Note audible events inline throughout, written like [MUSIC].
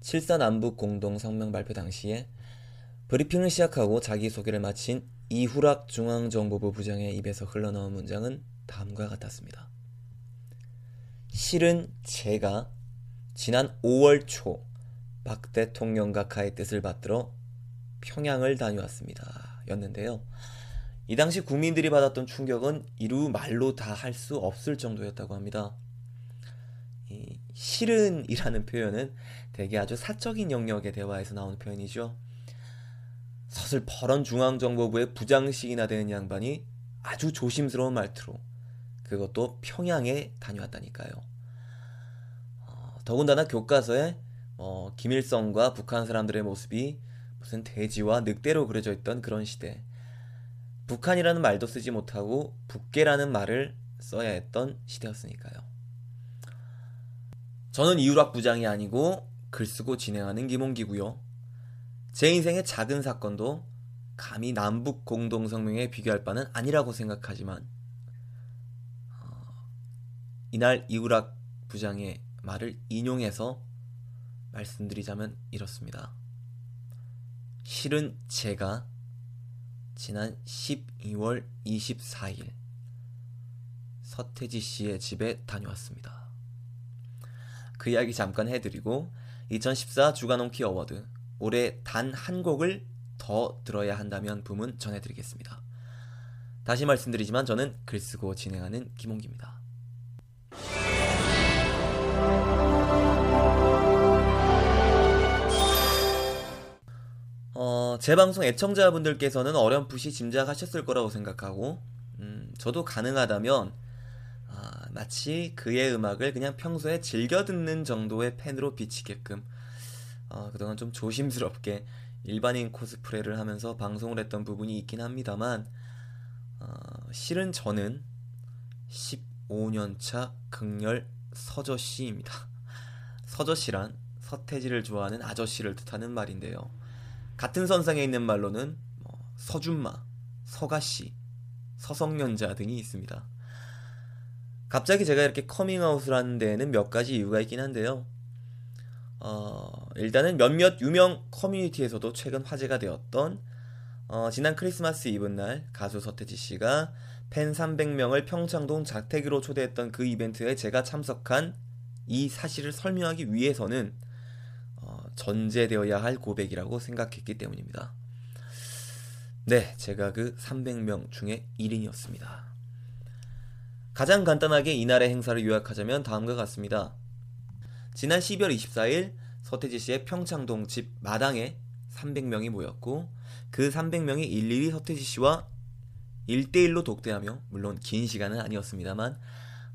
7사 남북 공동 성명 발표 당시에 브리핑을 시작하고 자기소개를 마친 이후락 중앙정보부 부장의 입에서 흘러나온 문장은 다음과 같았습니다. 실은 제가 지난 5월 초 박 대통령과 가의 뜻을 받들어 평양을 다녀왔습니다. 였는데요. 이 당시 국민들이 받았던 충격은 이루 말로 다 할 수 없을 정도였다고 합니다. 이 실은이라는 표현은 대개 아주 사적인 영역의 대화에서 나오는 표현이죠. 서슬퍼런 중앙정보부의 부장식이나 되는 양반이 아주 조심스러운 말투로 그것도 평양에 다녀왔다니까요. 어, 더군다나 교과서에 어, 김일성과 북한 사람들의 모습이 무슨 돼지와 늑대로 그려져 있던 그런 시대. 북한이라는 말도 쓰지 못하고 북계라는 말을 써야 했던 시대였으니까요. 저는 이유락 부장이 아니고 글 쓰고 진행하는 김홍기고요. 제 인생의 작은 사건도 감히 남북 공동성명에 비교할 바는 아니라고 생각하지만 어, 이날 이우락 부장의 말을 인용해서 말씀드리자면 이렇습니다. 실은 제가 지난 12월 24일 서태지 씨의 집에 다녀왔습니다. 그 이야기 잠깐 해드리고 2014 주간홍키 어워드 올해 단 한 곡을 더 들어야 한다면 부문 전해드리겠습니다. 다시 말씀드리지만 저는 글쓰고 진행하는 김홍기입니다. 어, 제 방송 애청자분들께서는 어렴풋이 짐작하셨을 거라고 생각하고, 음, 저도 가능하다면, 아, 마치 그의 음악을 그냥 평소에 즐겨 듣는 정도의 팬으로 비치게끔, 어, 그동안 좀 조심스럽게 일반인 코스프레를 하면서 방송을 했던 부분이 있긴 합니다만, 어, 실은 저는 15년차 극렬 서저씨입니다. [LAUGHS] 서저씨란 서태지를 좋아하는 아저씨를 뜻하는 말인데요. 같은 선상에 있는 말로는 뭐 서준마, 서가씨, 서성년자 등이 있습니다. 갑자기 제가 이렇게 커밍아웃을 하는 데에는 몇 가지 이유가 있긴 한데요. 어, 일단은 몇몇 유명 커뮤니티에서도 최근 화제가 되었던 어, 지난 크리스마스 이브날 가수 서태지 씨가 팬 300명을 평창동 자택으로 초대했던 그 이벤트에 제가 참석한 이 사실을 설명하기 위해서는 전제되어야 할 고백이라고 생각했기 때문입니다. 네, 제가 그 300명 중에 1인이었습니다. 가장 간단하게 이날의 행사를 요약하자면 다음과 같습니다. 지난 12월 24일 서태지 씨의 평창동 집 마당에 300명이 모였고 그 300명이 일일이 서태지 씨와 1대1로 독대하며 물론 긴 시간은 아니었습니다만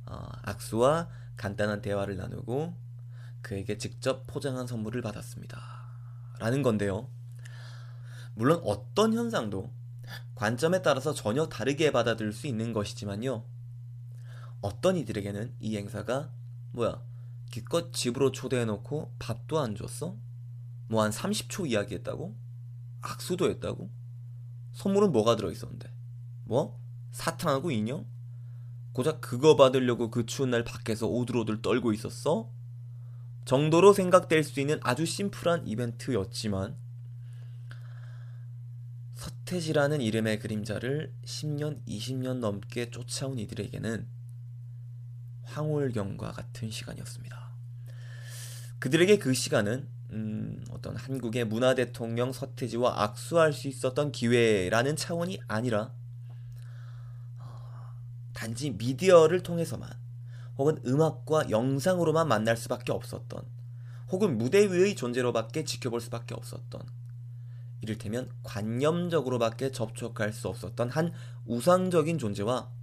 어, 악수와 간단한 대화를 나누고 그에게 직접 포장한 선물을 받았습니다. 라는 건데요. 물론 어떤 현상도 관점에 따라서 전혀 다르게 받아들일 수 있는 것이지만요. 어떤 이들에게는 이 행사가 뭐야 기껏 집으로 초대해놓고 밥도 안 줬어? 뭐 한 30초 이야기했다고? 악수도 했다고? 선물은 뭐가 들어있었는데? 뭐? 사탕하고 인형? 고작 그거 받으려고 그 추운 날 밖에서 오들오들 떨고 있었어? 정도로 생각될 수 있는 아주 심플한 이벤트였지만 서태지라는 이름의 그림자를 10년, 20년 넘게 쫓아온 이들에게는 황홀경과 같은 시간이었습니다. 그들에게 그 시간은 음, 어떤 한국의 문화 대통령 서태지와 악수할 수 있었던 기회라는 차원이 아니라 어, 단지 미디어를 통해서만 혹은 음악과 영상으로만 만날 수밖에 없었던 혹은 무대 위의 존재로밖에 지켜볼 수밖에 없었던 이를테면 관념적으로밖에 접촉할 수 없었던 한 우상적인 존재와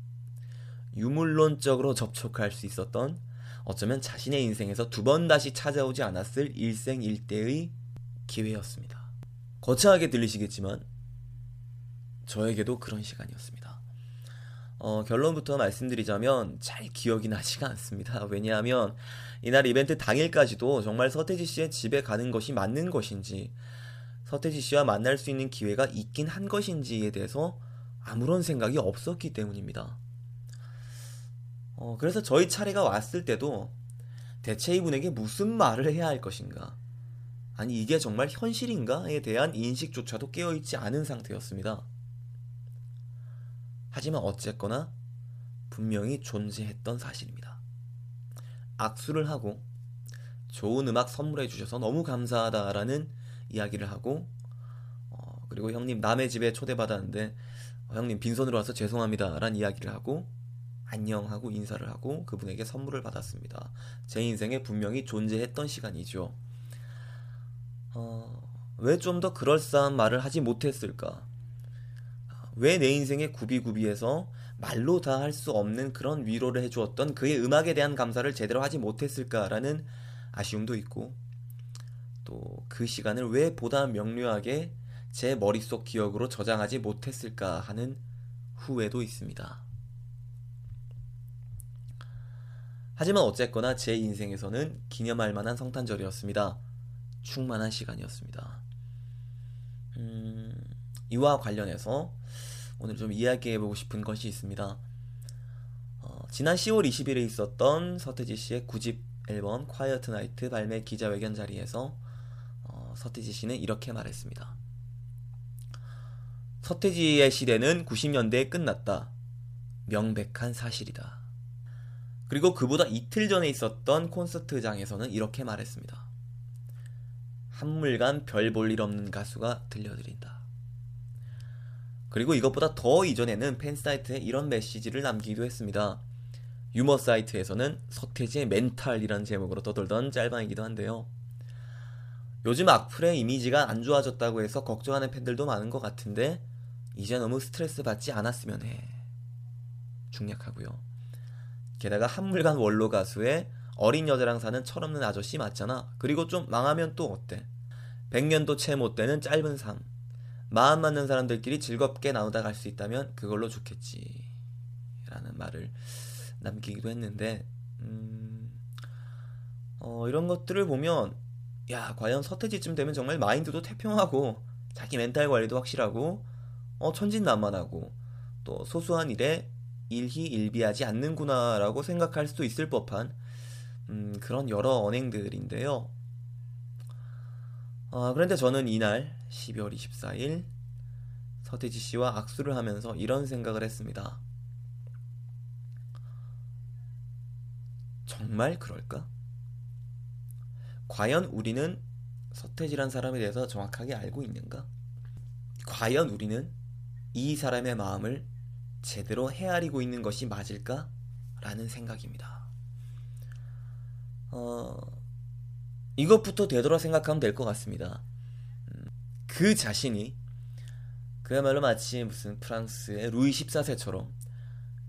유물론적으로 접촉할 수 있었던 어쩌면 자신의 인생에서 두 번 다시 찾아오지 않았을 일생일대의 기회였습니다. 거창하게 들리시겠지만 저에게도 그런 시간이었습니다. 어, 결론부터 말씀드리자면 잘 기억이 나지가 않습니다. 왜냐하면 이날 이벤트 당일까지도 정말 서태지 씨의 집에 가는 것이 맞는 것인지 서태지 씨와 만날 수 있는 기회가 있긴 한 것인지에 대해서 아무런 생각이 없었기 때문입니다. 어, 그래서 저희 차례가 왔을 때도 대체 이분에게 무슨 말을 해야 할 것인가? 아니, 이게 정말 현실인가에 대한 인식조차도 깨어있지 않은 상태였습니다. 하지만 어쨌거나 분명히 존재했던 사실입니다. 악수를 하고 좋은 음악 선물해 주셔서 너무 감사하다라는 이야기를 하고 어, 그리고 형님 남의 집에 초대받았는데 어, 형님 빈손으로 와서 죄송합니다라는 이야기를 하고 안녕하고 인사를 하고 그분에게 선물을 받았습니다. 제 인생에 분명히 존재했던 시간이죠. 어, 왜 좀 더 그럴싸한 말을 하지 못했을까? 왜 내 인생의 구비구비에서 말로 다 할 수 없는 그런 위로를 해주었던 그의 음악에 대한 감사를 제대로 하지 못했을까라는 아쉬움도 있고 또 그 시간을 왜 보다 명료하게 제 머릿속 기억으로 저장하지 못했을까 하는 후회도 있습니다. 하지만 어쨌거나 제 인생에서는 기념할 만한 성탄절이었습니다. 충만한 시간이었습니다. 음, 이와 관련해서 오늘 좀 이야기해보고 싶은 것이 있습니다. 어, 지난 10월 20일에 있었던 서태지 씨의 9집 앨범 quiet night 발매 기자회견 자리에서 어, 서태지 씨는 이렇게 말했습니다. 서태지의 시대는 90년대에 끝났다. 명백한 사실이다. 그리고 그보다 이틀 전에 있었던 콘서트장에서는 이렇게 말했습니다. 한물간 별 볼 일 없는 가수가 들려드린다. 그리고 이것보다 더 이전에는 팬 사이트에 이런 메시지를 남기기도 했습니다. 유머 사이트에서는 서태지의 멘탈이라는 제목으로 떠돌던 짤방이기도 한데요. 요즘 악플의 이미지가 안 좋아졌다고 해서 걱정하는 팬들도 많은 것 같은데 이제 너무 스트레스 받지 않았으면 해. 중략하고요. 게다가 한물간 원로 가수의 어린 여자랑 사는 철없는 아저씨 맞잖아. 그리고 좀 망하면 또 어때? 100년도 채 못 되는 짧은 삶. 마음 맞는 사람들끼리 즐겁게 나누다 갈 수 있다면 그걸로 좋겠지. 라는 말을 남기기도 했는데, 음, 어, 이런 것들을 보면, 야, 과연 서태지쯤 되면 정말 마인드도 태평하고, 자기 멘탈 관리도 확실하고, 어, 천진난만하고, 또 소소한 일에 일희 일비하지 않는구나라고 생각할 수도 있을 법한 음, 그런 여러 언행들인데요. 아, 그런데 저는 이날 12월 24일 서태지 씨와 악수를 하면서 이런 생각을 했습니다. 정말 그럴까? 과연 우리는 서태지란 사람에 대해서 정확하게 알고 있는가? 과연 우리는 이 사람의 마음을 제대로 헤아리고 있는 것이 맞을까? 라는 생각입니다. 어, 이것부터 되돌아 생각하면 될 것 같습니다. 음, 그 자신이 그야말로 마치 무슨 프랑스의 루이 14세처럼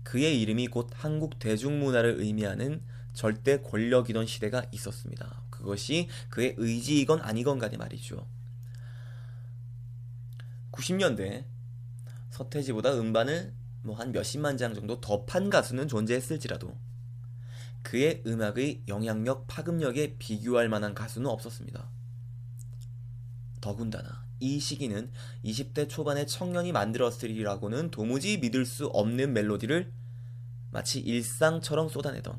그의 이름이 곧 한국 대중문화를 의미하는 절대 권력이던 시대가 있었습니다. 그것이 그의 의지이건 아니건 간에 말이죠. 90년대 서태지보다 음반을 뭐 한 몇십만 장 정도 더 판 가수는 존재했을지라도 그의 음악의 영향력, 파급력에 비교할 만한 가수는 없었습니다. 더군다나 이 시기는 20대 초반의 청년이 만들었으리라고는 도무지 믿을 수 없는 멜로디를 마치 일상처럼 쏟아내던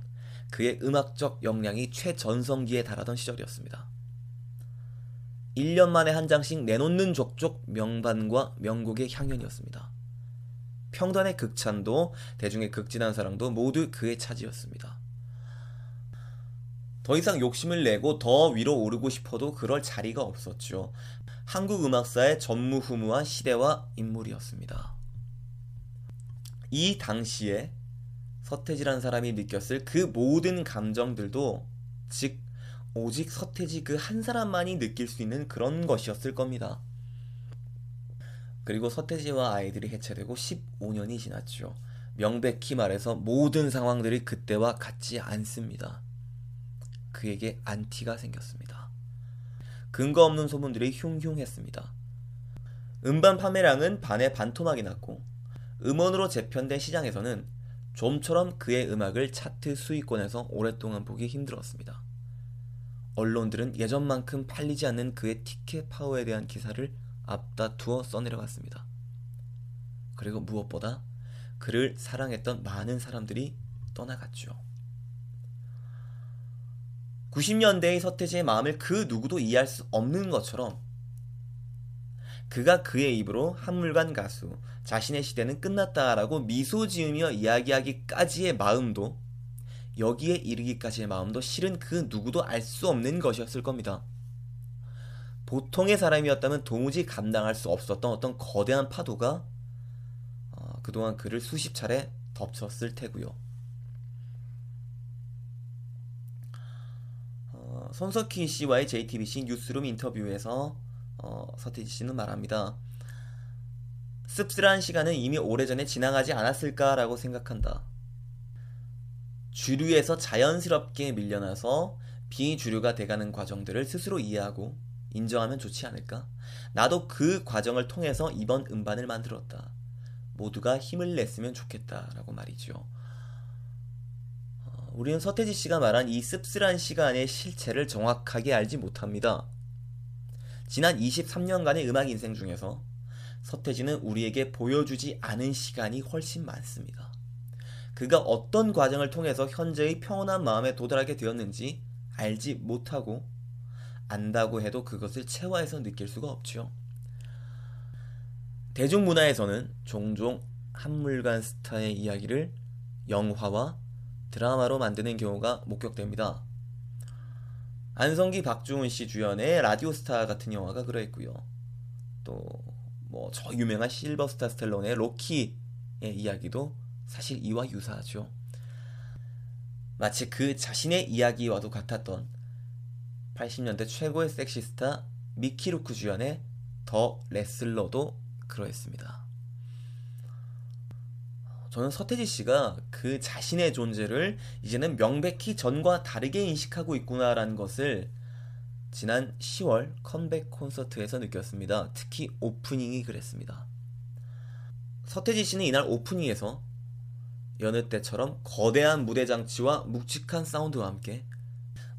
그의 음악적 역량이 최전성기에 달하던 시절이었습니다. 1년 만에 한 장씩 내놓는 족족 명반과 명곡의 향연이었습니다. 평단의 극찬도 대중의 극진한 사랑도 모두 그의 차지였습니다. 더 이상 욕심을 내고 더 위로 오르고 싶어도 그럴 자리가 없었죠. 한국 음악사의 전무후무한 시대와 인물이었습니다. 이 당시에 서태지란 사람이 느꼈을 그 모든 감정들도 즉 오직 서태지 그 한 사람만이 느낄 수 있는 그런 것이었을 겁니다. 그리고 서태지와 아이들이 해체되고 15년이 지났죠. 명백히 말해서 모든 상황들이 그때와 같지 않습니다. 그에게 안티가 생겼습니다. 근거 없는 소문들이 흉흉했습니다. 음반 판매량은 반에 반토막이 났고 음원으로 재편된 시장에서는 좀처럼 그의 음악을 차트 수익권에서 오랫동안 보기 힘들었습니다. 언론들은 예전만큼 팔리지 않는 그의 티켓 파워에 대한 기사를 앞다투어 써내려갔습니다. 그리고 무엇보다 그를 사랑했던 많은 사람들이 떠나갔죠. 90년대의 서태지의 마음을 그 누구도 이해할 수 없는 것처럼 그가 그의 입으로 한물간 가수, 자신의 시대는 끝났다라고 미소 지으며 이야기하기까지의 마음도 여기에 이르기까지의 마음도 실은 그 누구도 알 수 없는 것이었을 겁니다. 보통의 사람이었다면 도무지 감당할 수 없었던 어떤 거대한 파도가 어, 그동안 그를 수십 차례 덮쳤을 테고요. 어, 손석희 씨와의 JTBC 뉴스룸 인터뷰에서 어, 서태지 씨는 말합니다. 씁쓸한 시간은 이미 오래전에 지나가지 않았을까라고 생각한다. 주류에서 자연스럽게 밀려나서 비주류가 돼가는 과정들을 스스로 이해하고 인정하면 좋지 않을까? 나도 그 과정을 통해서 이번 음반을 만들었다. 모두가 힘을 냈으면 좋겠다라고 말이죠. 어, 우리는 서태지 씨가 말한 이 씁쓸한 시간의 실체를 정확하게 알지 못합니다. 지난 23년간의 음악 인생 중에서 서태지는 우리에게 보여주지 않은 시간이 훨씬 많습니다. 그가 어떤 과정을 통해서 현재의 평온한 마음에 도달하게 되었는지 알지 못하고 안다고 해도 그것을 체화해서 느낄 수가 없죠. 대중문화에서는 종종 한물간 스타의 이야기를 영화와 드라마로 만드는 경우가 목격됩니다. 안성기 박중훈 씨 주연의 라디오스타 같은 영화가 그러했고요. 또 뭐 저 유명한 실버스타 스텔론의 로키의 이야기도 사실 이와 유사하죠. 마치 그 자신의 이야기와도 같았던 80년대 최고의 섹시스타 미키루크 주연의 더 레슬러도 그러했습니다. 저는 서태지 씨가 그 자신의 존재를 이제는 명백히 전과 다르게 인식하고 있구나라는 것을 지난 10월 컴백 콘서트에서 느꼈습니다. 특히 오프닝이 그랬습니다. 서태지 씨는 이날 오프닝에서 여느 때처럼 거대한 무대 장치와 묵직한 사운드와 함께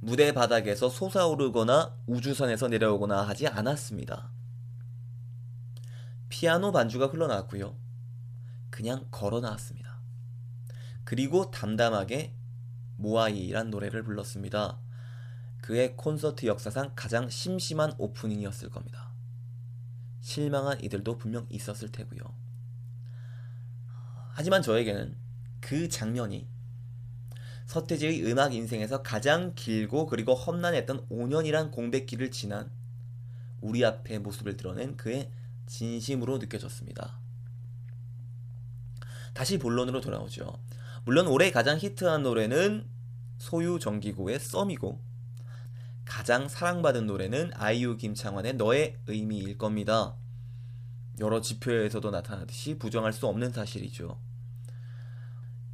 무대 바닥에서 솟아오르거나 우주선에서 내려오거나 하지 않았습니다. 피아노 반주가 흘러나왔고요. 그냥 걸어 나왔습니다. 그리고 담담하게 모아이란 노래를 불렀습니다. 그의 콘서트 역사상 가장 심심한 오프닝이었을 겁니다. 실망한 이들도 분명 있었을 테고요. 하지만 저에게는 그 장면이 서태지의 음악 인생에서 가장 길고 그리고 험난했던 5년이란 공백기를 지난 우리 앞에 모습을 드러낸 그의 진심으로 느껴졌습니다. 다시 본론으로 돌아오죠. 물론 올해 가장 히트한 노래는 소유 정기고의 썸이고 가장 사랑받은 노래는 아이유 김창완의 너의 의미일 겁니다. 여러 지표에서도 나타나듯이 부정할 수 없는 사실이죠.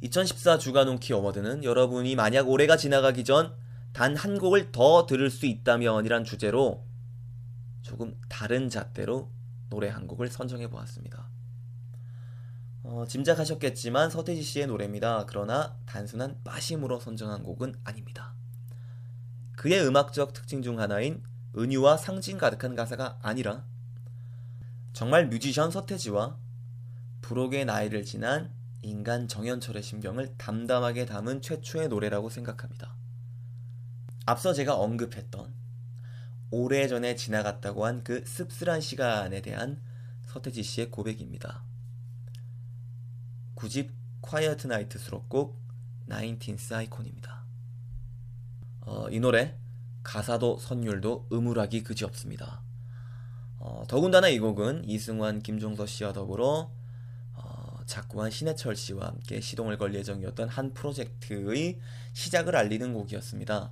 2014 주간운키 어워드는 여러분이 만약 올해가 지나가기 전 단 한 곡을 더 들을 수 있다면이란 주제로 조금 다른 잣대로 노래 한 곡을 선정해 보았습니다. 어, 짐작하셨겠지만 서태지 씨의 노래입니다. 그러나 단순한 빠심으로 선정한 곡은 아닙니다. 그의 음악적 특징 중 하나인 은유와 상징 가득한 가사가 아니라 정말 뮤지션 서태지와 부록의 나이를 지난 인간 정현철의 심경을 담담하게 담은 최초의 노래라고 생각합니다. 앞서 제가 언급했던 오래전에 지나갔다고 한 그 씁쓸한 시간에 대한 서태지 씨의 고백입니다. 9집 콰이어트 나이트 수록곡 나인틴스 아이콘입니다. 어, 이 노래 가사도 선율도 음울하기 그지없습니다. 어, 더군다나 이 곡은 이승환, 김종서 씨와 더불어 작고한 신해철 씨와 함께 시동을 걸 예정이었던 한 프로젝트의 시작을 알리는 곡이었습니다.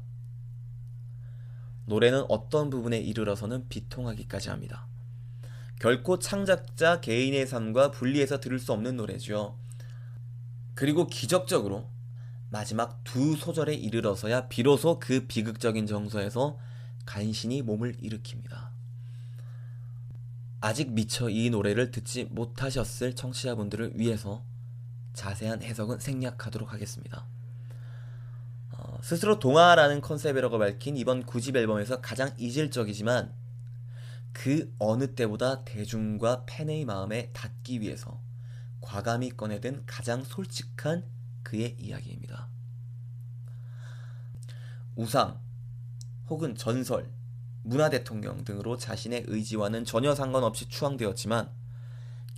노래는 어떤 부분에 이르러서는 비통하기까지 합니다. 결코 창작자 개인의 삶과 분리해서 들을 수 없는 노래죠. 그리고 기적적으로 마지막 두 소절에 이르러서야 비로소 그 비극적인 정서에서 간신히 몸을 일으킵니다. 아직 미처 이 노래를 듣지 못하셨을 청취자분들을 위해서 자세한 해석은 생략하도록 하겠습니다. 어, 스스로 동화라는 컨셉이라고 밝힌 이번 9집 앨범에서 가장 이질적이지만 그 어느 때보다 대중과 팬의 마음에 닿기 위해서 과감히 꺼내든 가장 솔직한 그의 이야기입니다. 우상 혹은 전설, 문화 대통령 등으로 자신의 의지와는 전혀 상관없이 추앙되었지만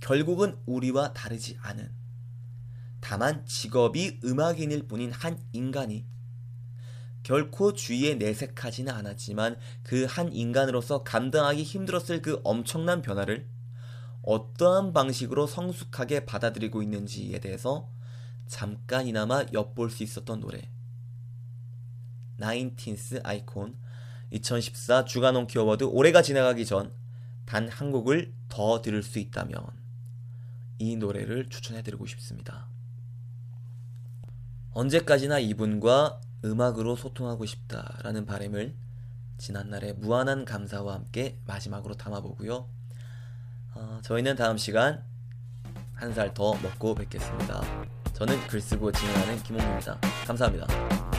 결국은 우리와 다르지 않은 다만 직업이 음악인일 뿐인 한 인간이 결코 주위에 내색하지는 않았지만 그 한 인간으로서 감당하기 힘들었을 그 엄청난 변화를 어떠한 방식으로 성숙하게 받아들이고 있는지에 대해서 잠깐이나마 엿볼 수 있었던 노래. Nineties Icon 2014 주간 홍키 어워드 올해가 지나가기 전 단 한 곡을 더 들을 수 있다면 이 노래를 추천해드리고 싶습니다. 언제까지나 이분과 음악으로 소통하고 싶다라는 바램을 지난날의 무한한 감사와 함께 마지막으로 담아보고요. 어, 저희는 다음 시간 한 살 더 먹고 뵙겠습니다. 저는 글 쓰고 진행하는 김홍입니다. 감사합니다.